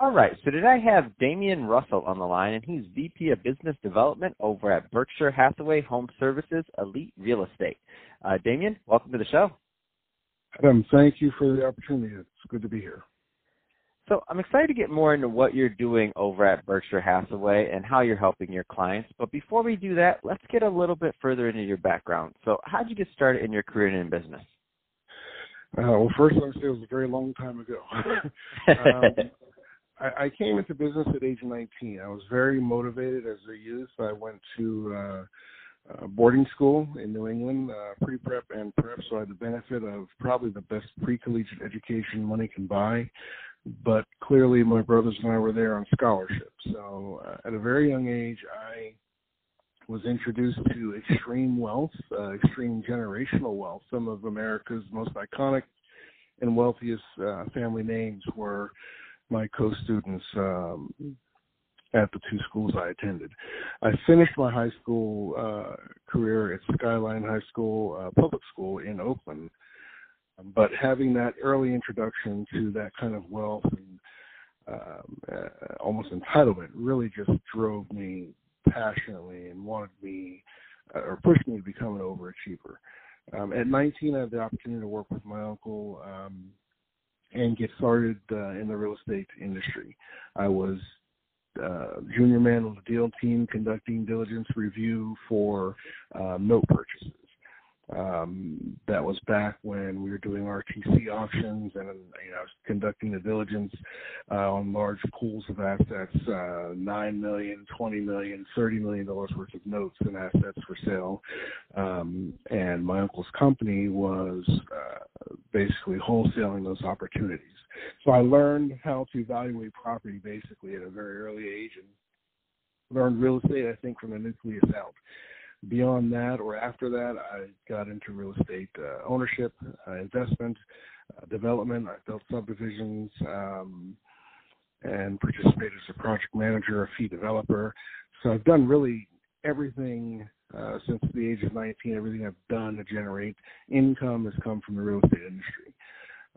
All right, so today I have Damian Russell on the line, and he's VP of Business Development over at Berkshire Hathaway Home Services Elite Real Estate. Uh, Damian, welcome to the show. Adam, thank you for the opportunity. It's good to be here. So I'm excited to get more into what you're doing over at Berkshire Hathaway and how you're helping your clients. But before we do that, let's get a little bit further into your background. So how did you get started in your career in business? Uh, well, first I would say it was a very long time ago. um, I, came into business at age 19. I was very motivated as a youth. I went to uh, uh, boarding school in New England, uh, pre-prep and prep, so I had the benefit of probably the best pre-collegiate education money can buy. But clearly, my brothers and I were there on scholarship. So uh, at a very young age, I was introduced to extreme wealth, uh, extreme generational wealth. Some of America's most iconic and wealthiest uh, family names were my co-students. Um, at the two schools I attended. I finished my high school uh, career at Skyline High School, uh, public school in Oakland. But having that early introduction to that kind of wealth and um, uh, almost entitlement really just drove me passionately and wanted me uh, or pushed me to become an overachiever. Um, at 19, I had the opportunity to work with my uncle um, and get started uh, in the real estate industry. I was uh, junior man on the deal team conducting diligence review for uh, note purchases. Um, that was back when we were doing RTC auctions and you know conducting the diligence uh, on large pools of assets, uh, nine million, twenty million, thirty million dollars worth of notes and assets for sale. Um, and my uncle's company was uh, basically wholesaling those opportunities. So I learned how to evaluate property basically at a very early age and learned real estate, I think, from the nucleus out. Beyond that or after that, I got into real estate uh, ownership, uh, investment, uh, development. I built subdivisions um, and participated as a project manager, a fee developer. So I've done really everything uh, since the age of 19. Everything I've done to generate income has come from the real estate industry.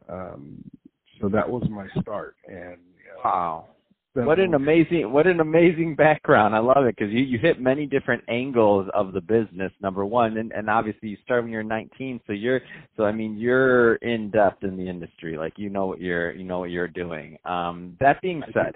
Um, so that was my start. And you know, wow, what an amazing what an amazing background! I love it because you you hit many different angles of the business. Number one, and and obviously you start when you're 19, so you're so I mean you're in depth in the industry, like you know what you're you know what you're doing. Um, that being said,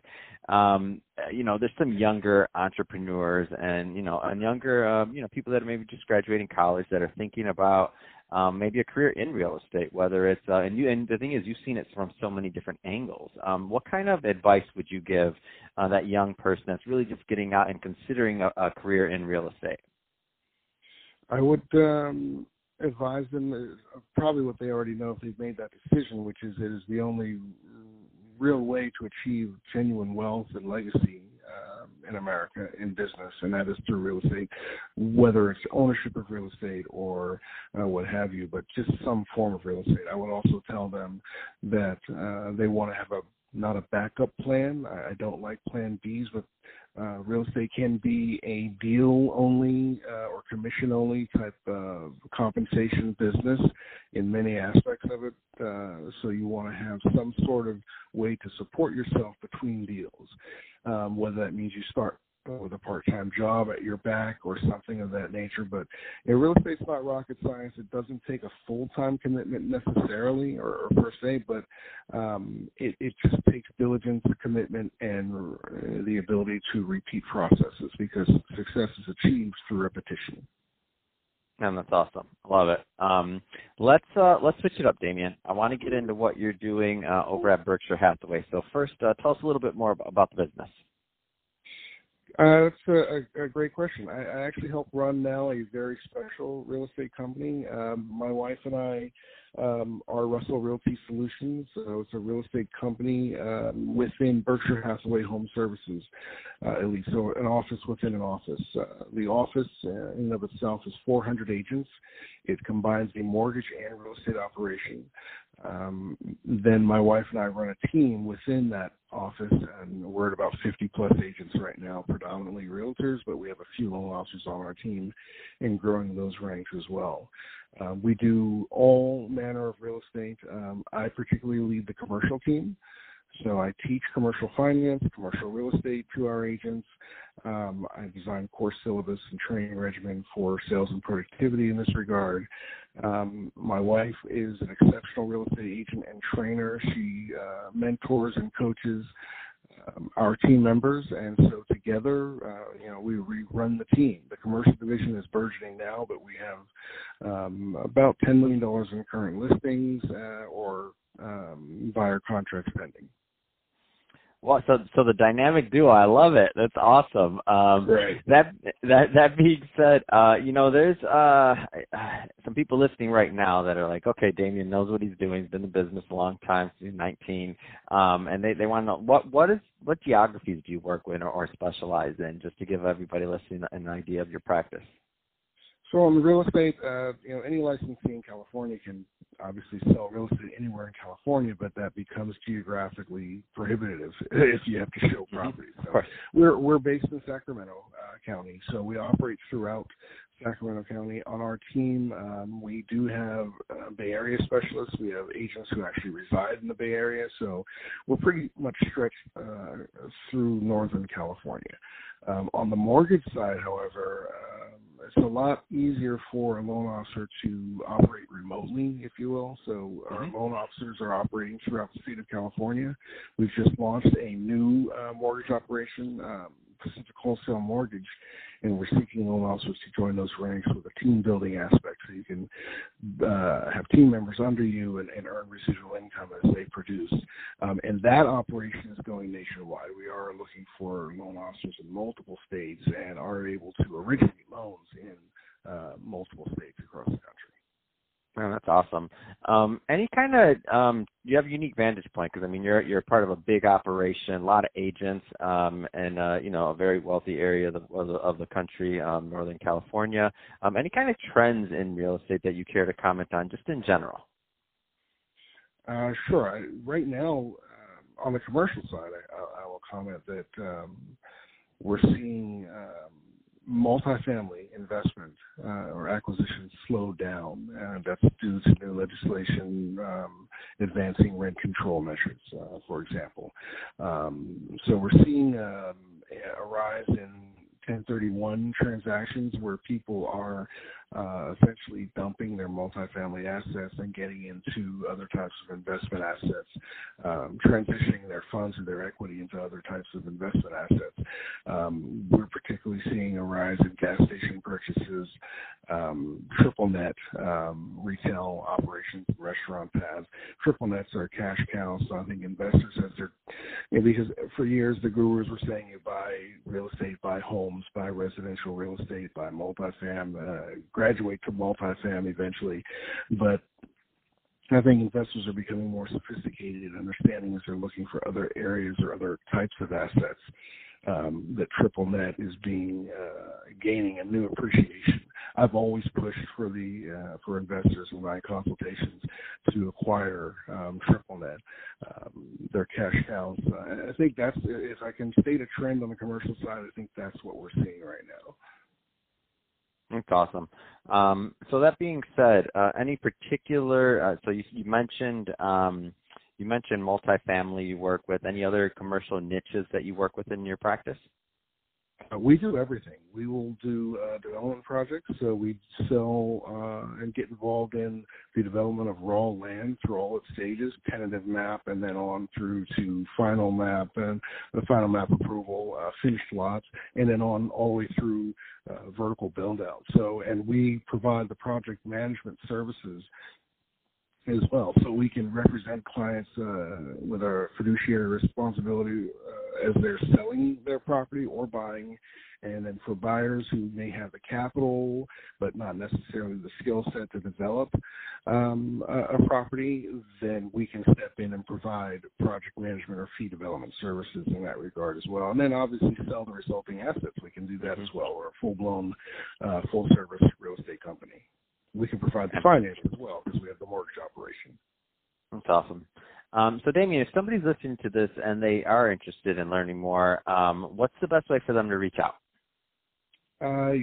um, you know there's some younger entrepreneurs and you know and younger um, you know people that are maybe just graduating college that are thinking about um, maybe a career in real estate, whether it's uh, and you and the thing is you've seen it from so many different angles. Um, what kind of advice would you give uh, that young person that's really just getting out and considering a, a career in real estate? I would um, advise them uh, probably what they already know if they've made that decision, which is it is the only real way to achieve genuine wealth and legacy America in business, and that is through real estate, whether it's ownership of real estate or uh, what have you, but just some form of real estate. I would also tell them that uh, they want to have a not a backup plan. I, I don't like plan Bs with uh, real estate can be a deal only uh, or commission only type of compensation business in many aspects of it. Uh, so you want to have some sort of way to support yourself between deals um, whether that means you start with a part-time job at your back or something of that nature. But real estate's not rocket science. It doesn't take a full-time commitment necessarily, or, or per se, but um, it, it just takes diligence, commitment, and the ability to repeat processes because success is achieved through repetition. And that's awesome. I love it. Um, let's uh, let's switch it up, Damian. I want to get into what you're doing uh, over at Berkshire Hathaway. So first, uh, tell us a little bit more about the business. Uh, that's a, a, a, great question. I, I, actually help run now a very special real estate company. Um, my wife and I um, are Russell Realty Solutions. So it's a real estate company um, within Berkshire Hathaway Home Services, uh, Elite. So an office within an office. Uh, the office uh, in and of itself is 400 agents. It combines a mortgage and real estate operation. Um, then my wife and I run a team within that office, and we're at about 50 plus agents right now, predominantly realtors, but we have a few loan officers on our team and growing those ranks as well. Um, we do all manner of real estate. Um, I particularly lead the commercial team. So I teach commercial finance, commercial real estate to our agents. Um, I design course syllabus and training regimen for sales and productivity in this regard. Um, my wife is an exceptional real estate agent and trainer. She uh, mentors and coaches um, our team members, and so together, uh, you know, we, run the team. The commercial division is burgeoning now, but we have um, about $10 million in current listings uh, or um, buyer contracts pending. Well, so so the dynamic duo, I love it. That's awesome. Um, right. That that that being said, uh, you know, there's uh, some people listening right now that are like, okay, Damien knows what he's doing. He's been in the business a long time, since he's 19, um, and they they want to know what what is what geographies do you work with or, or specialize in, just to give everybody listening an idea of your practice. So on real estate, uh, you know, any licensee in California can obviously sell real estate anywhere in California, but that becomes geographically prohibitive if you have to show mm-hmm. property. So we're we're based in Sacramento uh, County, so we operate throughout Sacramento County. On our team, um, we do have uh, Bay Area specialists. We have agents who actually reside in the Bay Area, so we're pretty much stretched uh, through Northern California. Um, on the mortgage side, however. It's a lot easier for a loan officer to operate remotely, if you will. So mm-hmm. our loan officers are operating throughout the state of California. We've just launched a new uh, mortgage operation, um, Pacific Wholesale Mortgage, and we're seeking loan officers to join those ranks with a team building aspect so you can uh, have team members under you and, and, earn residual income as they produce. Um, and that operation is going nationwide. We are looking for loan officers in multiple states and are able to originate loans in uh, multiple states across the country. Man, that's awesome. Um, any kind of um, you have a unique vantage point because I mean you're you're part of a big operation, a lot of agents, um, and uh, you know a very wealthy area of the of the, of the country, um, Northern California. Um, any kind of trends in real estate that you care to comment on, just in general? Uh, sure. I, right now, uh, on the commercial side, I, I will comment that um, we're seeing um, multifamily investment uh, or acquisition slowed down, and that's due to new legislation um, advancing rent control measures, uh, for example. Um, so we're seeing um, a rise in 1031 transactions where people are uh, essentially dumping their multifamily assets and getting into other types of investment assets, um, transitioning their funds and their equity into other types of investment assets. Um, we're particularly seeing a rise in gas station purchases, um, triple net um, retail operations, restaurant paths. Triple nets are cash cows, so I think investors, as they're, you know, because for years the gurus were saying you buy real estate, buy homes, buy residential real estate, buy multifam, uh, graduate to multifam eventually, but I think investors are becoming more sophisticated in understanding as they're looking for other areas or other types of assets um, that triple net is being uh, gaining a new appreciation. I've always pushed for the uh, for investors in my consultations to acquire um, triple net, um, their cash cows. I think that's if I can state a trend on the commercial side, I think that's what we're seeing right now. That's awesome. Um, so that being said, uh, any particular? Uh, so you, you mentioned um, you mentioned multifamily you work with. Any other commercial niches that you work with in your practice? Uh, we do everything. We will do uh, development projects. So we sell uh, and get involved in the development of raw land through all its stages, tentative map, and then on through to final map and the final map approval, uh, finished lots, and then on all the way through uh, vertical build out. So, and we provide the project management services as well. So we can represent clients uh, with our fiduciary responsibility uh, as they're selling their property or buying. And then for buyers who may have the capital but not necessarily the skill set to develop um, a, a property, then we can step in and provide project management or fee development services in that regard as well. And then obviously sell the resulting assets. We can do that as well. We're a full blown, uh, full service real estate company we can provide the finance as well because we have the mortgage operation. That's awesome. Um, so, Damien, if somebody's listening to this and they are interested in learning more, um, what's the best way for them to reach out? Uh,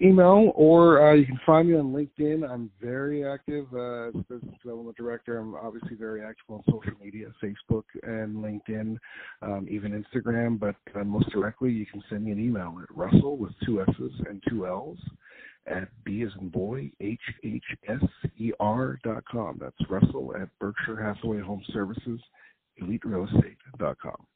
email or uh, you can find me on LinkedIn. I'm very active uh, as a business development director. I'm obviously very active on social media, Facebook and LinkedIn, um, even Instagram. But uh, most directly, you can send me an email at Russell with two S's and two L's at B as in boy, H H S E R dot com. That's Russell at Berkshire Hathaway Home Services, Elite Real Estate dot com.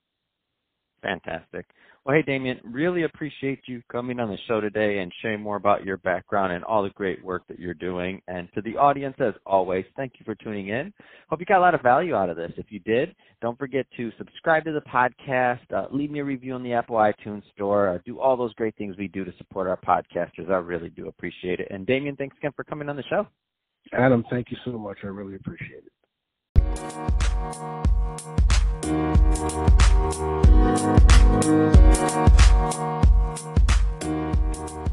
Fantastic. Well, hey, Damien, really appreciate you coming on the show today and sharing more about your background and all the great work that you're doing. And to the audience, as always, thank you for tuning in. Hope you got a lot of value out of this. If you did, don't forget to subscribe to the podcast, uh, leave me a review on the Apple iTunes Store, uh, do all those great things we do to support our podcasters. I really do appreciate it. And Damien, thanks again for coming on the show. Adam, thank you so much. I really appreciate it. Thank you.